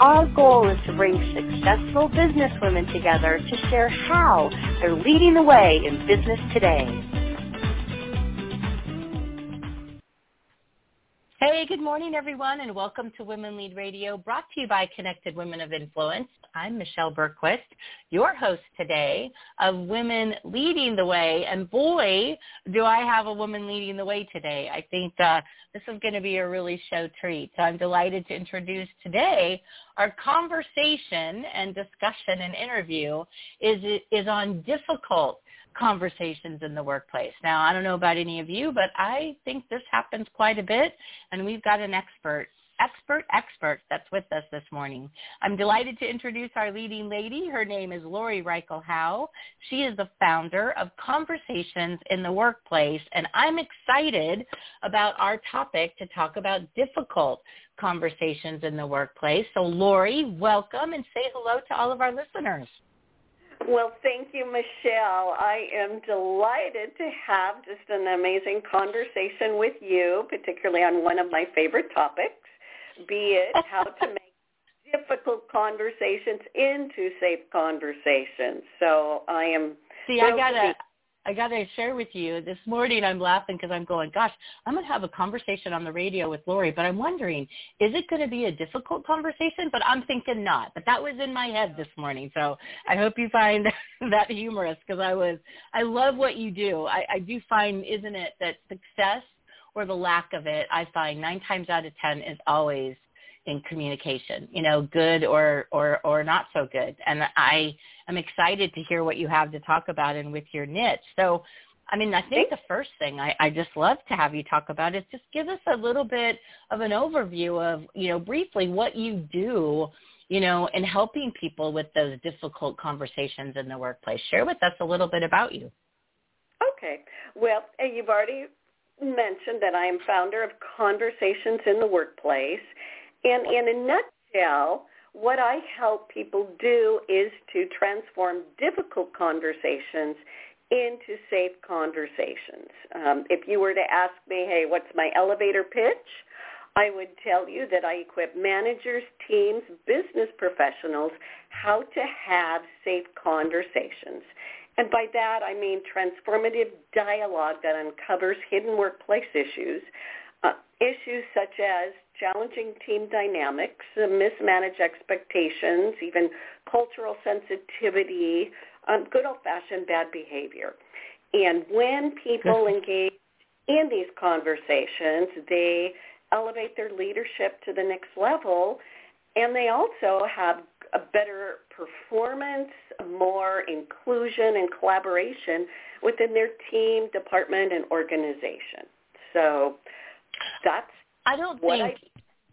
Our goal is to bring successful businesswomen together to share how they're leading the way in business today. Hey, good morning, everyone, and welcome to Women Lead Radio, brought to you by Connected Women of Influence. I'm Michelle Bergquist, your host today of Women Leading the Way. And boy, do I have a woman leading the way today. I think uh, this is going to be a really show treat. So I'm delighted to introduce today our conversation and discussion and interview is, is on difficult conversations in the workplace. Now, I don't know about any of you, but I think this happens quite a bit, and we've got an expert expert expert that's with us this morning. I'm delighted to introduce our leading lady. Her name is Lorie Reichel Howe. She is the founder of Conversations in the Workplace, and I'm excited about our topic to talk about difficult conversations in the workplace. So Lorie, welcome and say hello to all of our listeners. Well, thank you, Michelle. I am delighted to have just an amazing conversation with you, particularly on one of my favorite topics be it how to make difficult conversations into safe conversations. So I am. See, I gotta. I got to share with you this morning. I'm laughing because I'm going, gosh, I'm going to have a conversation on the radio with Lorie, but I'm wondering, is it going to be a difficult conversation? But I'm thinking not. But that was in my head this morning, so I hope you find that humorous because I was, I love what you do. I, I do find, isn't it, that success or the lack of it, I find nine times out of ten is always in communication, you know, good or, or, or not so good. And I am excited to hear what you have to talk about and with your niche. So, I mean, I think the first thing I, I just love to have you talk about is just give us a little bit of an overview of, you know, briefly what you do, you know, in helping people with those difficult conversations in the workplace. Share with us a little bit about you. Okay. Well, and you've already mentioned that I am founder of Conversations in the Workplace. And in a nutshell, what I help people do is to transform difficult conversations into safe conversations. Um, if you were to ask me, hey, what's my elevator pitch? I would tell you that I equip managers, teams, business professionals how to have safe conversations. And by that, I mean transformative dialogue that uncovers hidden workplace issues, uh, issues such as challenging team dynamics, uh, mismanaged expectations, even cultural sensitivity, um, good old-fashioned bad behavior. And when people engage in these conversations, they elevate their leadership to the next level, and they also have a better performance, more inclusion and collaboration within their team, department, and organization. So that's I don't think I,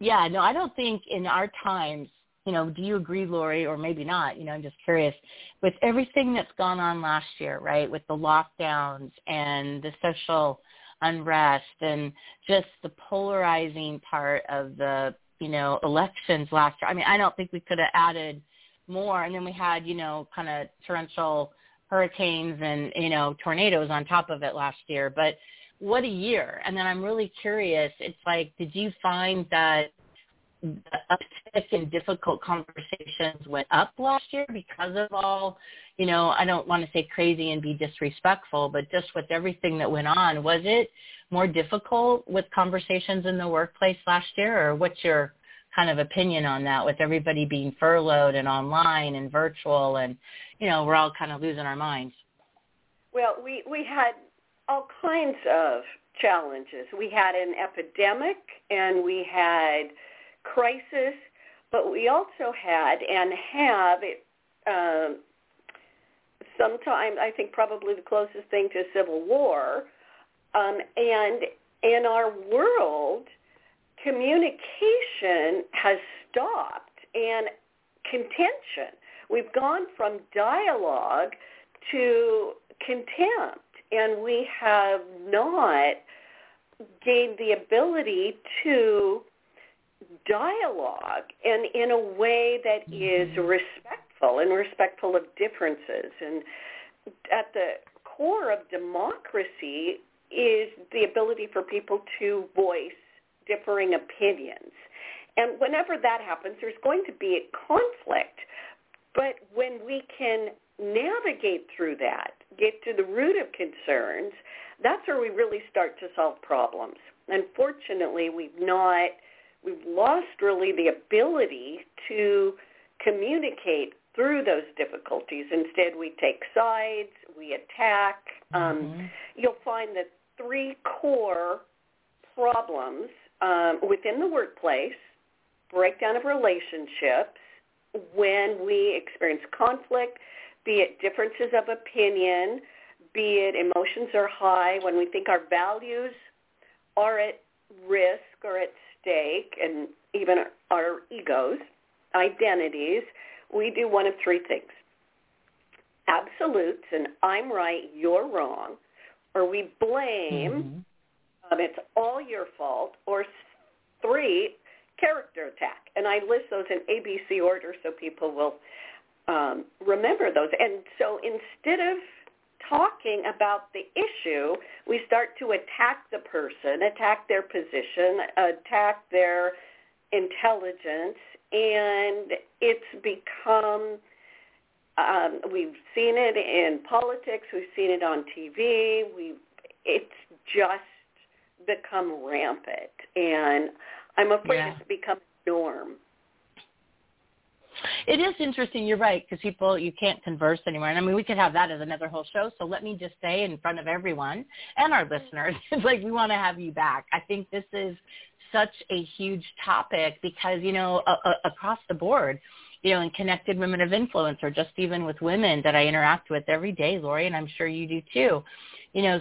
yeah, no, I don't think in our times, you know, do you agree, Lorie, or maybe not? You know, I'm just curious. With everything that's gone on last year, right, with the lockdowns and the social unrest and just the polarizing part of the you know, elections last year. I mean, I don't think we could have added more. And then we had, you know, kind of torrential hurricanes and, you know, tornadoes on top of it last year. But what a year. And then I'm really curious. It's like, did you find that the uptick in difficult conversations went up last year because of all, you know, I don't want to say crazy and be disrespectful, but just with everything that went on, was it more difficult with conversations in the workplace last year or what's your kind of opinion on that with everybody being furloughed and online and virtual and, you know, we're all kind of losing our minds? Well, we, we had all kinds of challenges. We had an epidemic and we had crisis, but we also had and have it, uh, sometimes I think probably the closest thing to civil war. Um, and in our world, communication has stopped. And contention. We've gone from dialogue to contempt, and we have not gained the ability to dialogue and in a way that is mm-hmm. respectful and respectful of differences. And at the core of democracy is the ability for people to voice differing opinions. And whenever that happens, there's going to be a conflict. But when we can navigate through that, get to the root of concerns, that's where we really start to solve problems. Unfortunately, we've not, we've lost really the ability to communicate through those difficulties. Instead, we take sides, we attack. Um, mm-hmm. You'll find that three core problems um, within the workplace, breakdown of relationships, when we experience conflict, be it differences of opinion, be it emotions are high, when we think our values are at risk or at stake, and even our egos, identities, we do one of three things. Absolutes, and I'm right, you're wrong, or we blame, mm-hmm. um, it's all your fault, or three, character attack. And I list those in ABC order so people will um, remember those. And so instead of talking about the issue, we start to attack the person, attack their position, attack their intelligence, and it's become um, we've seen it in politics, we've seen it on TV, we it's just become rampant, and I'm afraid yeah. it's become norm. It is interesting. You're right because people you can't converse anymore. And I mean, we could have that as another whole show. So let me just say in front of everyone and our listeners, it's like we want to have you back. I think this is such a huge topic because you know a, a, across the board, you know, in connected women of influence or just even with women that I interact with every day, Lorie, and I'm sure you do too. You know,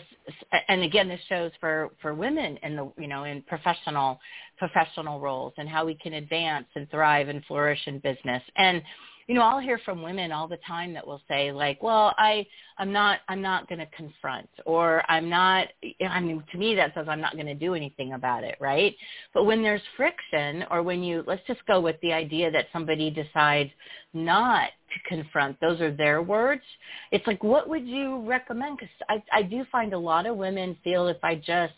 and again, this shows for for women in the you know in professional professional roles and how we can advance and thrive and flourish in business. And you know, I'll hear from women all the time that will say like, well, I, I'm not, I'm not going to confront or I'm not, I mean, to me that says I'm not going to do anything about it. Right. But when there's friction or when you, let's just go with the idea that somebody decides not to confront, those are their words. It's like, what would you recommend? Cause I, I do find a lot of women feel if I just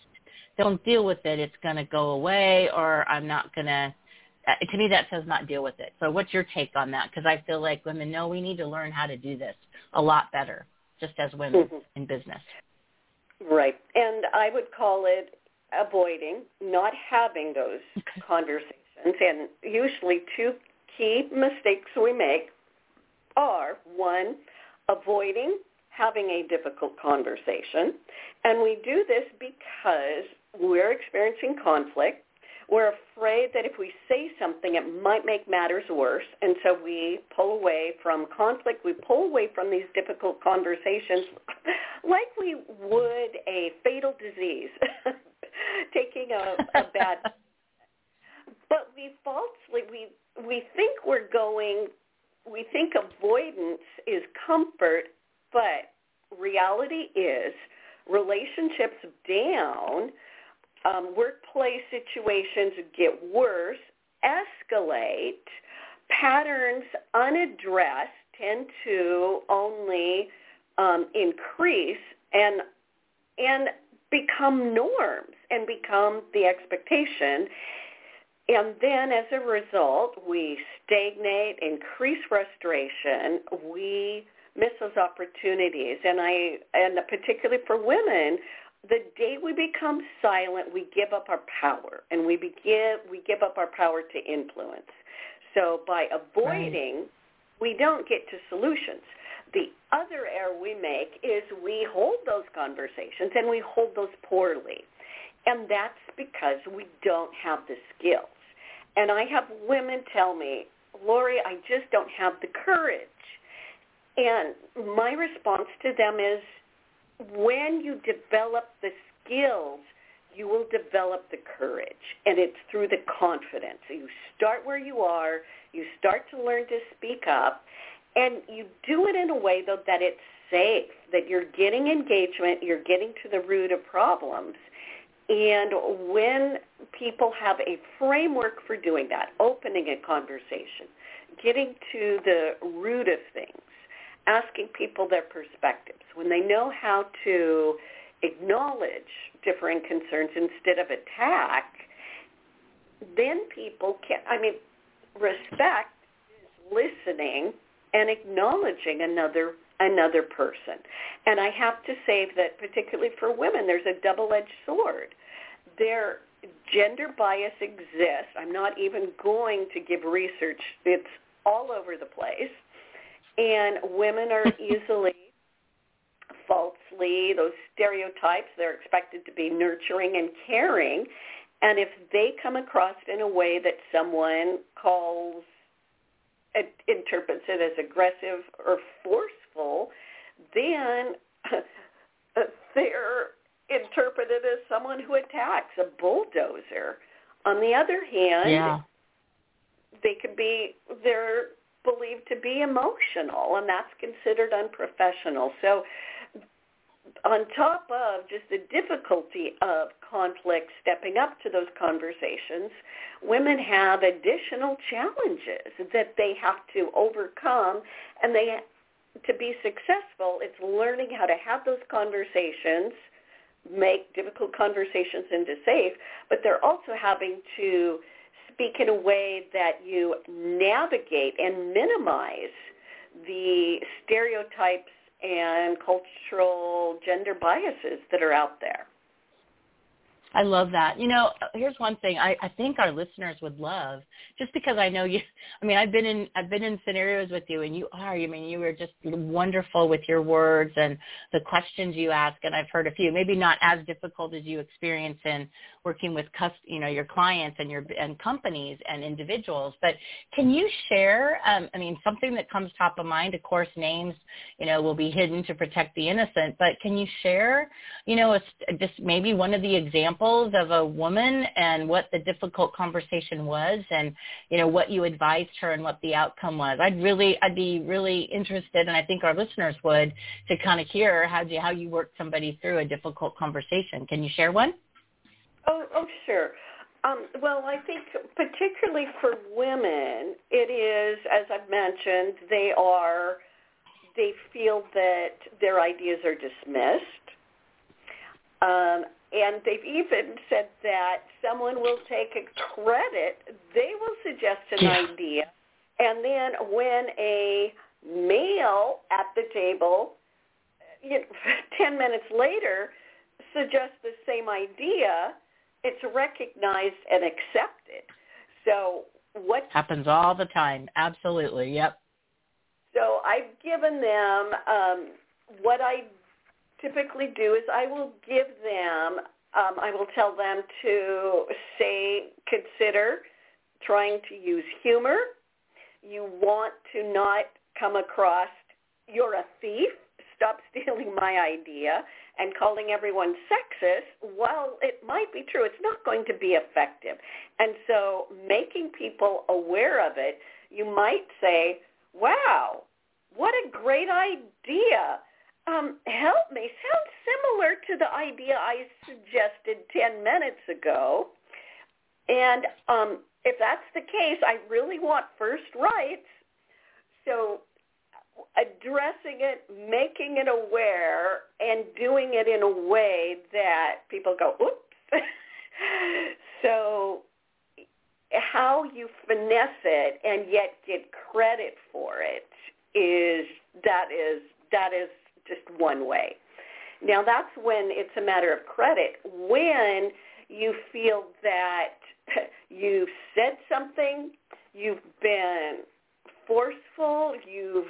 don't deal with it, it's going to go away or I'm not going to, to me that says not deal with it. So what's your take on that? Because I feel like women know we need to learn how to do this a lot better, just as women mm-hmm. in business. Right, and I would call it avoiding, not having those okay. conversations. And usually two key mistakes we make are one, avoiding having a difficult conversation. And we do this because we're experiencing conflict we're afraid that if we say something, it might make matters worse, and so we pull away from conflict. We pull away from these difficult conversations like we would a fatal disease, taking a, a bad. but we falsely we we think we're going. We think avoidance is comfort, but reality is relationships down um, workplace situations get worse, escalate, patterns unaddressed tend to only um, increase and and become norms and become the expectation. And then as a result, we stagnate, increase frustration, we miss those opportunities. And I, and particularly for women, the day we become silent, we give up our power, and we begin we give up our power to influence. So by avoiding, right. we don't get to solutions. The other error we make is we hold those conversations and we hold those poorly. And that's because we don't have the skills. And I have women tell me, Lorie, I just don't have the courage. And my response to them is, when you develop the skills, you will develop the courage. And it's through the confidence. You start where you are. You start to learn to speak up. And you do it in a way, though, that it's safe, that you're getting engagement, you're getting to the root of problems. And when people have a framework for doing that, opening a conversation, getting to the root of things, asking people their perspectives, when they know how to acknowledge differing concerns instead of attack, then people can, I mean, respect is listening and acknowledging another another person. And I have to say that particularly for women, there's a double-edged sword. Their gender bias exists. I'm not even going to give research. It's all over the place. And women are easily falsely, those stereotypes, they're expected to be nurturing and caring. And if they come across in a way that someone calls, interprets it as aggressive or forceful, then they're interpreted as someone who attacks, a bulldozer. On the other hand, yeah. they could be, they're believed to be emotional, and that's considered unprofessional. So on top of just the difficulty of conflict stepping up to those conversations, women have additional challenges that they have to overcome and they to be successful, it's learning how to have those conversations, make difficult conversations into safe, but they're also having to speak in a way that you navigate and minimize the stereotypes and cultural gender biases that are out there. I love that. You know, here's one thing I, I think our listeners would love, just because I know you. I mean, I've been in I've been in scenarios with you, and you are. I mean, you were just wonderful with your words and the questions you ask. And I've heard a few, maybe not as difficult as you experience in working with you know your clients and your and companies and individuals. But can you share? Um, I mean, something that comes top of mind. Of course, names you know will be hidden to protect the innocent. But can you share? You know, a, just maybe one of the examples of a woman and what the difficult conversation was, and you know what you advised her and what the outcome was. I'd really, I'd be really interested, and I think our listeners would, to kind of hear how you how you worked somebody through a difficult conversation. Can you share one? Oh, oh, sure. Um, well, I think particularly for women, it is, as I've mentioned, they are, they feel that their ideas are dismissed. Um, and they've even said that someone will take a credit. They will suggest an yeah. idea. And then when a male at the table, you know, 10 minutes later, suggests the same idea, it's recognized and accepted. So what happens all the time? Absolutely. Yep. So I've given them um, what I typically do is I will give them um, I will tell them to say consider trying to use humor. You want to not come across you're a thief. Stop stealing my idea and calling everyone sexist, while it might be true, it's not going to be effective. And so making people aware of it, you might say, wow, what a great idea. Um, help me. Sounds similar to the idea I suggested 10 minutes ago. And um, if that's the case, I really want first rights. So addressing it, making it aware, and doing it in a way that people go, oops. so how you finesse it and yet get credit for it is that is that is just one way. Now that's when it's a matter of credit. When you feel that you've said something, you've been forceful, you've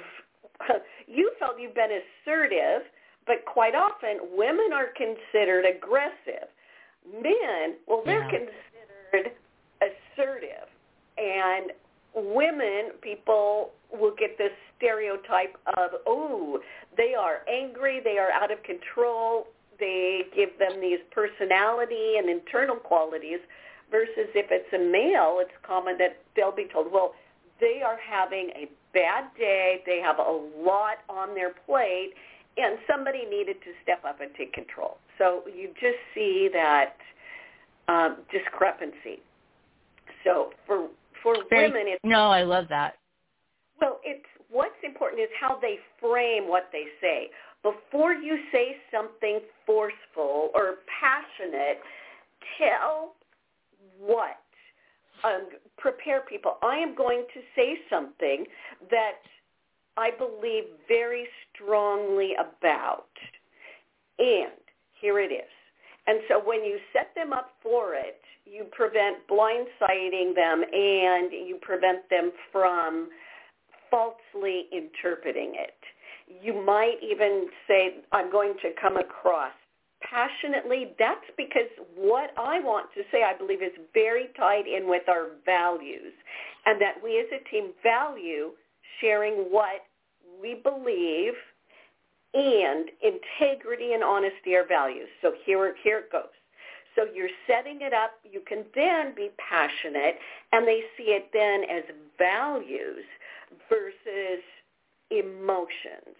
you felt you've been assertive, but quite often women are considered aggressive. Men, well, they're yeah. considered assertive. And women, people will get this stereotype of, oh, they are angry, they are out of control, they give them these personality and internal qualities versus if it's a male, it's common that they'll be told, well, they are having a bad day, they have a lot on their plate, and somebody needed to step up and take control. So you just see that um, discrepancy. So for for Very, women, it's no, I love that. well, it's what's important is how they frame what they say. Before you say something forceful or passionate, tell what. Um, prepare people. I am going to say something that I believe very strongly about. And here it is. And so when you set them up for it, you prevent blindsiding them and you prevent them from falsely interpreting it. You might even say, I'm going to come across passionately. That's because what I want to say, I believe, is very tied in with our values and that we as a team value sharing what we believe and integrity and honesty are values. So here, here it goes. So you're setting it up. You can then be passionate, and they see it then as values versus emotions.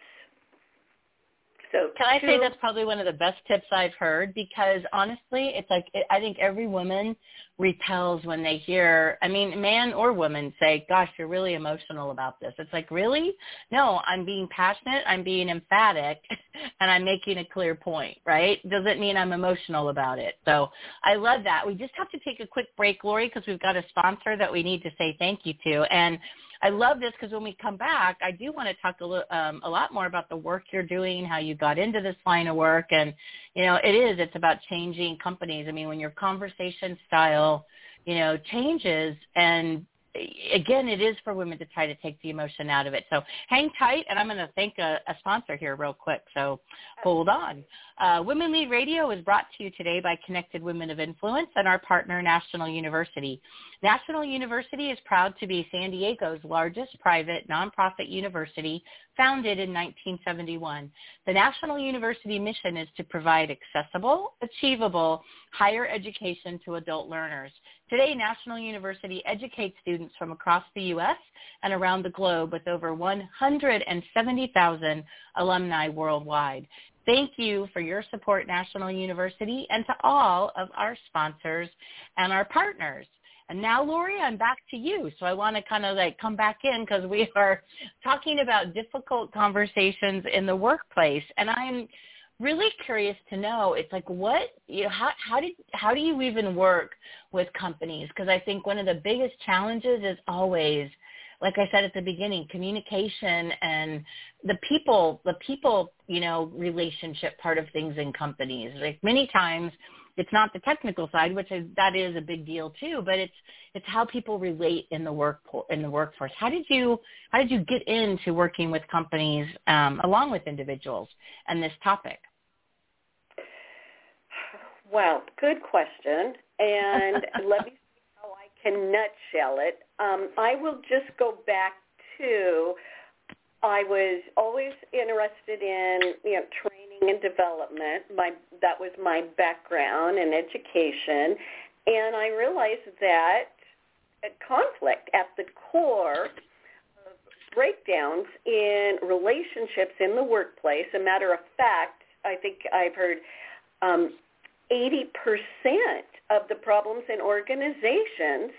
So Can I two, say that's probably one of the best tips I've heard because honestly, it's like I think every woman repels when they hear, I mean, man or woman say, "Gosh, you're really emotional about this." It's like, "Really? No, I'm being passionate, I'm being emphatic, and I'm making a clear point, right? Doesn't mean I'm emotional about it." So, I love that. We just have to take a quick break, Lorie, because we've got a sponsor that we need to say thank you to. And I love this because when we come back, I do want to talk a, little, um, a lot more about the work you're doing, how you got into this line of work, and you know, it is. It's about changing companies. I mean, when your conversation style, you know, changes, and again, it is for women to try to take the emotion out of it. So hang tight, and I'm going to thank a, a sponsor here real quick. So hold on. Uh, Women Lead Radio is brought to you today by Connected Women of Influence and our partner, National University. National University is proud to be San Diego's largest private nonprofit university founded in 1971. The National University mission is to provide accessible, achievable, higher education to adult learners. Today, National University educates students from across the U.S. and around the globe with over 170,000 alumni worldwide. Thank you for your support, National University, and to all of our sponsors and our partners. And now, Lorie, I'm back to you. So I want to kind of like come back in because we are talking about difficult conversations in the workplace. And I'm really curious to know, it's like what, you know, how, how, did, how do you even work with companies? Because I think one of the biggest challenges is always like I said at the beginning, communication and the people, the people, you know, relationship part of things in companies. Like many times it's not the technical side, which is, that is a big deal too, but it's, it's how people relate in the work, in the workforce. How did you, how did you get into working with companies, um, along with individuals and this topic? Well, good question. And let me see how I can nutshell it. Um, I will just go back to I was always interested in you know training and development. My that was my background in education, and I realized that conflict at the core of breakdowns in relationships in the workplace. A matter of fact, I think I've heard um, 80% of the problems in organizations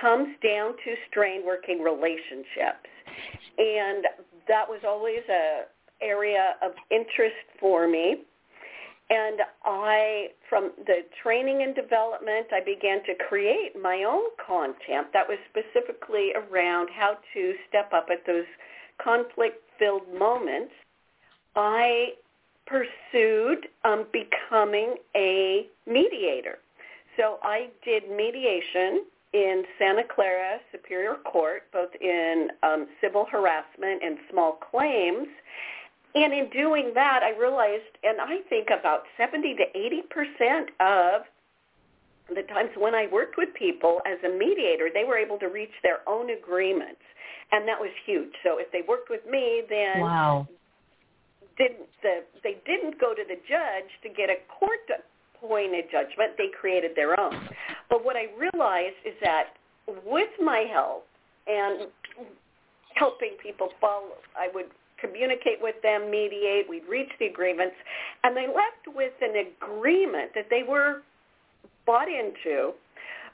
comes down to strained working relationships. And that was always a area of interest for me. And I, from the training and development, I began to create my own content that was specifically around how to step up at those conflict-filled moments. I pursued um, becoming a mediator. So I did mediation in Santa Clara Superior Court, both in um, civil harassment and small claims. And in doing that, I realized, and I think about 70 to 80 percent of the times when I worked with people as a mediator, they were able to reach their own agreements. And that was huge. So if they worked with me, then wow. Didn't the they didn't go to the judge to get a court appointed judgment. They created their own. But what I realized is that with my help and helping people follow, I would communicate with them, mediate, we'd reach the agreements, and they left with an agreement that they were bought into.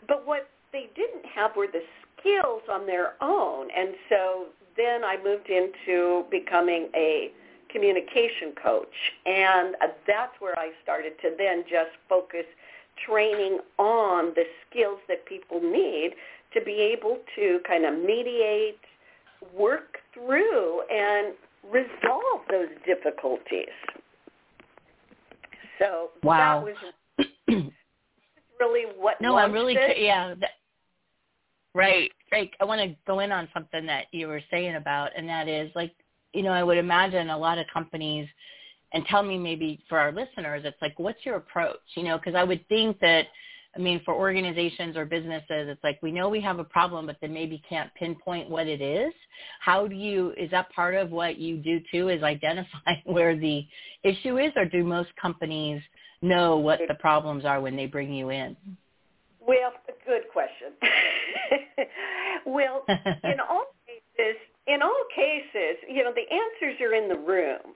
But what they didn't have were the skills on their own. And so then I moved into becoming a communication coach. And uh, that's where I started to then just focus training on the skills that people need to be able to kind of mediate, work through, and resolve those difficulties. So wow. that was really what no i'm really it. yeah that, right right i want to go in on something that you were saying about and that is like you know i would imagine a lot of companies and tell me maybe for our listeners it's like what's your approach you know because i would think that i mean for organizations or businesses it's like we know we have a problem but then maybe can't pinpoint what it is how do you is that part of what you do too is identify where the issue is or do most companies know what the problems are when they bring you in? Well, good question. well, in all cases, in all cases, you know, the answers are in the room.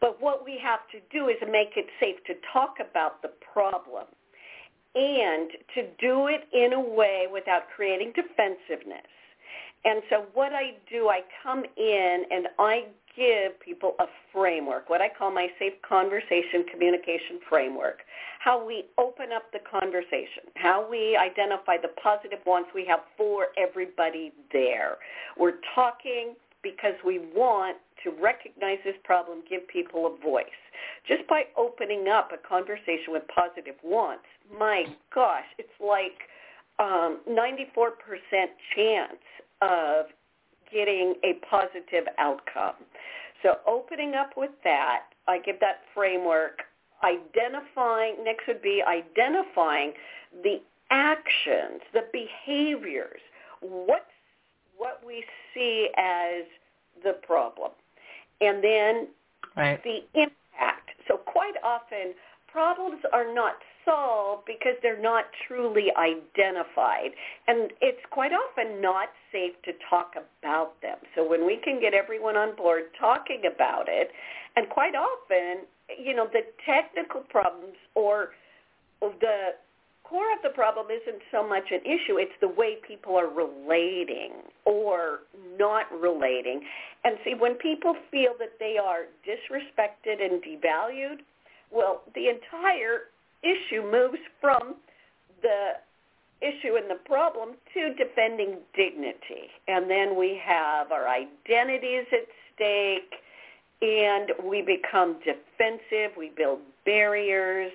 But what we have to do is make it safe to talk about the problem and to do it in a way without creating defensiveness. And so what I do, I come in and I give people a framework, what I call my safe conversation communication framework, how we open up the conversation, how we identify the positive wants we have for everybody there. We're talking because we want to recognize this problem, give people a voice. Just by opening up a conversation with positive wants, my gosh, it's like um, 94% chance of getting a positive outcome. So opening up with that, I give that framework. Identifying, next would be identifying the actions, the behaviors, what's what we see as the problem. And then right. the impact. So quite often problems are not solved because they're not truly identified. And it's quite often not safe to talk about them. So when we can get everyone on board talking about it, and quite often, you know, the technical problems or the core of the problem isn't so much an issue. It's the way people are relating or not relating. And see, when people feel that they are disrespected and devalued, well, the entire issue moves from the issue and the problem to defending dignity. And then we have our identities at stake and we become defensive, we build barriers.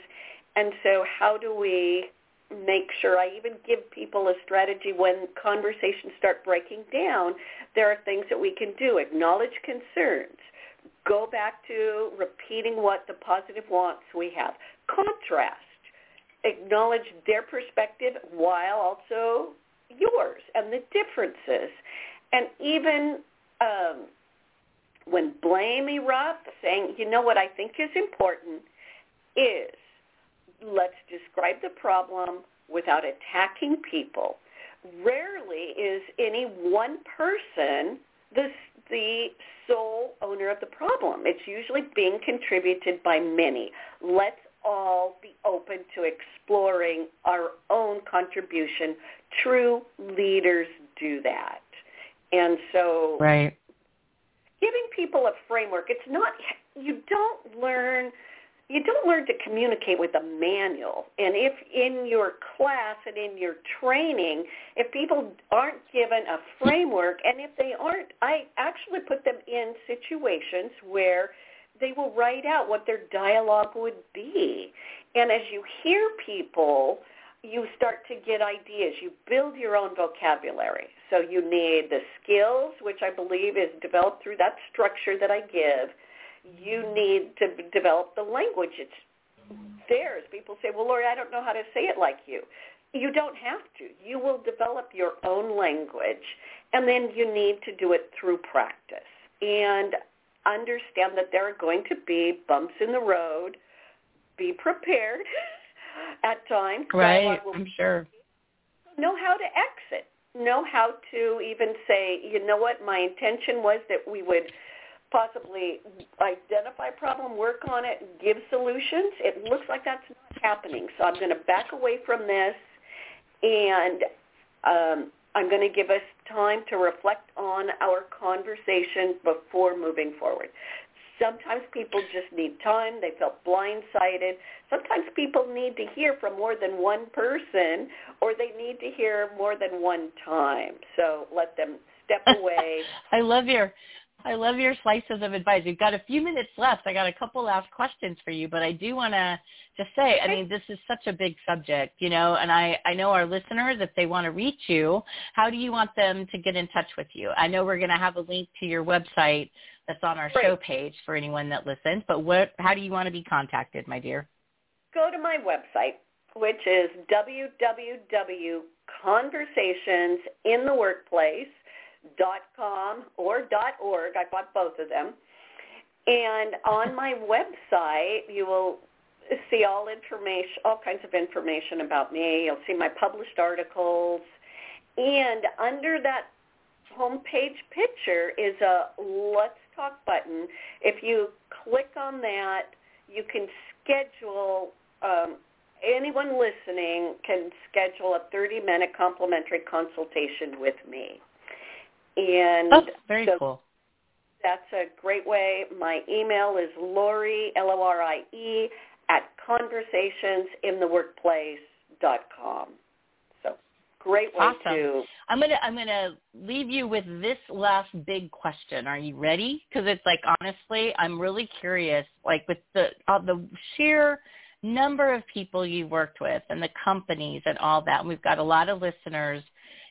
And so how do we make sure I even give people a strategy when conversations start breaking down, there are things that we can do. Acknowledge concerns. Go back to repeating what the positive wants we have. Contrast acknowledge their perspective while also yours and the differences. And even um, when blame erupts, saying, you know what I think is important is let's describe the problem without attacking people. Rarely is any one person the, the sole owner of the problem. It's usually being contributed by many. Let's all be open to exploring our own contribution. True leaders do that. And so right. giving people a framework, it's not, you don't learn, you don't learn to communicate with a manual. And if in your class and in your training, if people aren't given a framework, and if they aren't, I actually put them in situations where they will write out what their dialogue would be. And as you hear people, you start to get ideas. You build your own vocabulary. So you need the skills, which I believe is developed through that structure that I give. You need to develop the language. It's theirs. People say, well, Lorie, I don't know how to say it like you. You don't have to. You will develop your own language, and then you need to do it through practice. And understand that there are going to be bumps in the road. Be prepared at times. Right, I'm sure. Know how to exit. Know how to even say, you know what, my intention was that we would possibly identify problem, work on it, give solutions. It looks like that's not happening. So I'm going to back away from this and um, I'm going to give us time to reflect on our conversation before moving forward. Sometimes people just need time. They felt blindsided. Sometimes people need to hear from more than one person or they need to hear more than one time. So let them step away. I love your I love your slices of advice. We've got a few minutes left. I got a couple last questions for you, but I do want to just say, I mean, this is such a big subject, you know, and I, I know our listeners, if they want to reach you, how do you want them to get in touch with you? I know we're going to have a link to your website that's on our show page for anyone that listens, but what, how do you want to be contacted, my dear? Go to my website, which is www.conversationsintheworkplace.com dot com or dot org. I bought both of them. And on my website, you will see all information, all kinds of information about me. You'll see my published articles. And under that homepage picture is a Let's Talk button. If you click on that, you can schedule, um, anyone listening can schedule a 30-minute complimentary consultation with me. And That's very so cool. That's a great way. My email is Lorie, L-O-R-I-E, at conversationsintheworkplace.com. So great way awesome. to... I'm gonna I'm gonna leave you with this last big question. Are you ready? Because it's like honestly, I'm really curious. Like with the uh, the sheer number of people you've worked with and the companies and all that. And we've got a lot of listeners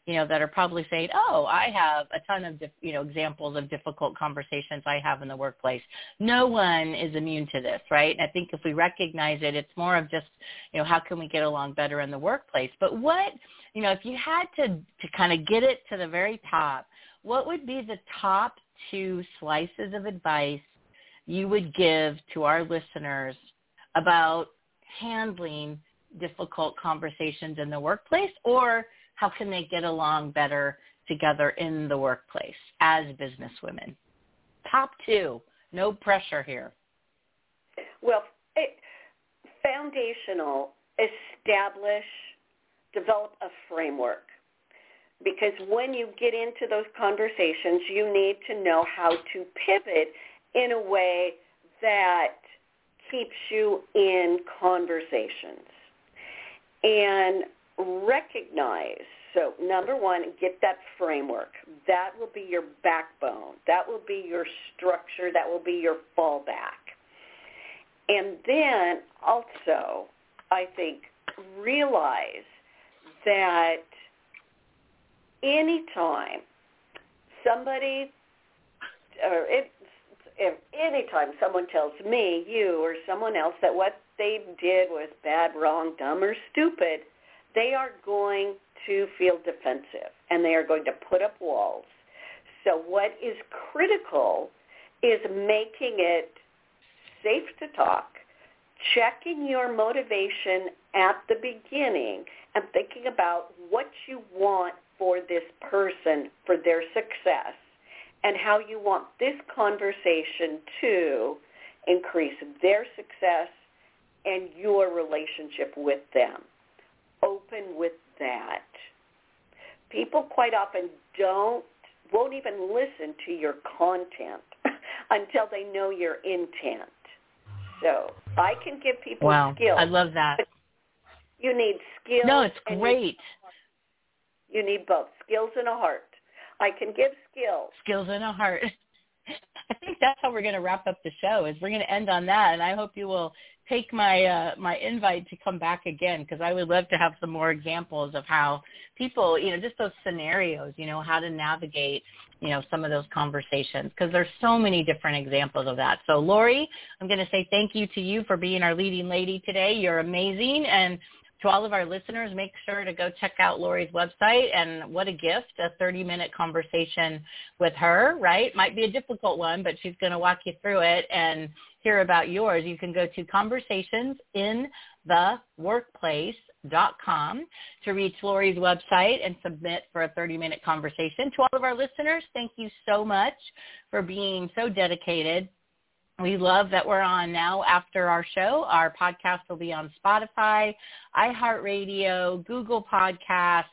you know, that are probably saying, "Oh, I have a ton of, you know, examples of difficult conversations I have in the workplace." No one is immune to this, right? And I think if we recognize it, it's more of just, you know, how can we get along better in the workplace? But what, you know, if you had to to kind of get it to the very top, what would be the top two slices of advice you would give to our listeners about handling difficult conversations in the workplace or how can they get along better together in the workplace as businesswomen? Top two, no pressure here. Well, it, foundational, establish, develop a framework. Because when you get into those conversations, you need to know how to pivot in a way that keeps you in conversations. And recognize. So number one, get that framework. That will be your backbone. That will be your structure. That will be your fallback. And then also, I think, realize that anytime somebody, or it, if anytime someone tells me, you, or someone else that what they did was bad, wrong, dumb, or stupid, they are going to feel defensive and they are going to put up walls. So what is critical is making it safe to talk, checking your motivation at the beginning and thinking about what you want for this person for their success and how you want this conversation to increase their success and your relationship with them open with that. People quite often don't, won't even listen to your content until they know your intent. So I can give people wow, skills. I love that. You need skills. No, it's great. You, you need both skills and a heart. I can give skills. Skills and a heart. I think that's how we're going to wrap up the show. Is we're going to end on that, and I hope you will take my uh, my invite to come back again because I would love to have some more examples of how people, you know, just those scenarios, you know, how to navigate, you know, some of those conversations because there's so many different examples of that. So Lorie, I'm going to say thank you to you for being our leading lady today. You're amazing and to all of our listeners, make sure to go check out Lorie's website. And what a gift, a 30-minute conversation with her, right? Might be a difficult one, but she's going to walk you through it and hear about yours. You can go to Conversations in the Workplace com to reach Lorie's website and submit for a 30-minute conversation. To all of our listeners, thank you so much for being so dedicated we love that we're on now after our show. Our podcast will be on Spotify, iHeartRadio, Google Podcasts,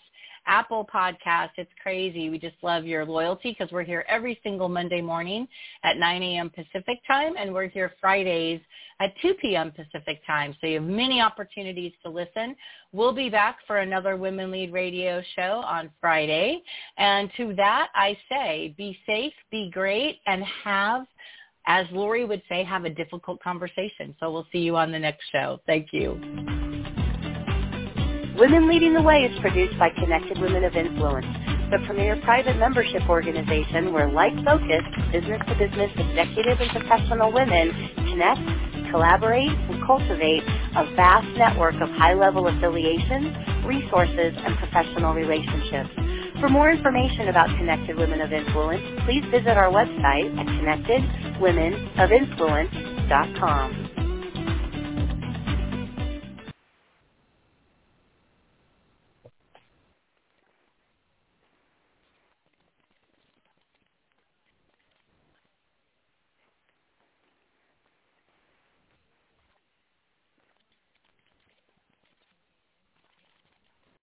Apple Podcasts. It's crazy. We just love your loyalty because we're here every single Monday morning at 9 a.m. Pacific time, and we're here Fridays at 2 p.m. Pacific time. So you have many opportunities to listen. We'll be back for another Women Lead Radio show on Friday. And to that, I say be safe, be great, and have – as Lorie would say, have a difficult conversation. So we'll see you on the next show. Thank you. Women Leading the Way is produced by Connected Women of Influence, the premier private membership organization where like-focused business-to-business executive and professional women connect, collaborate, and cultivate a vast network of high-level affiliations, resources, and professional relationships. For more information about Connected Women of Influence, please visit our website at connectedwomenofinfluence.com.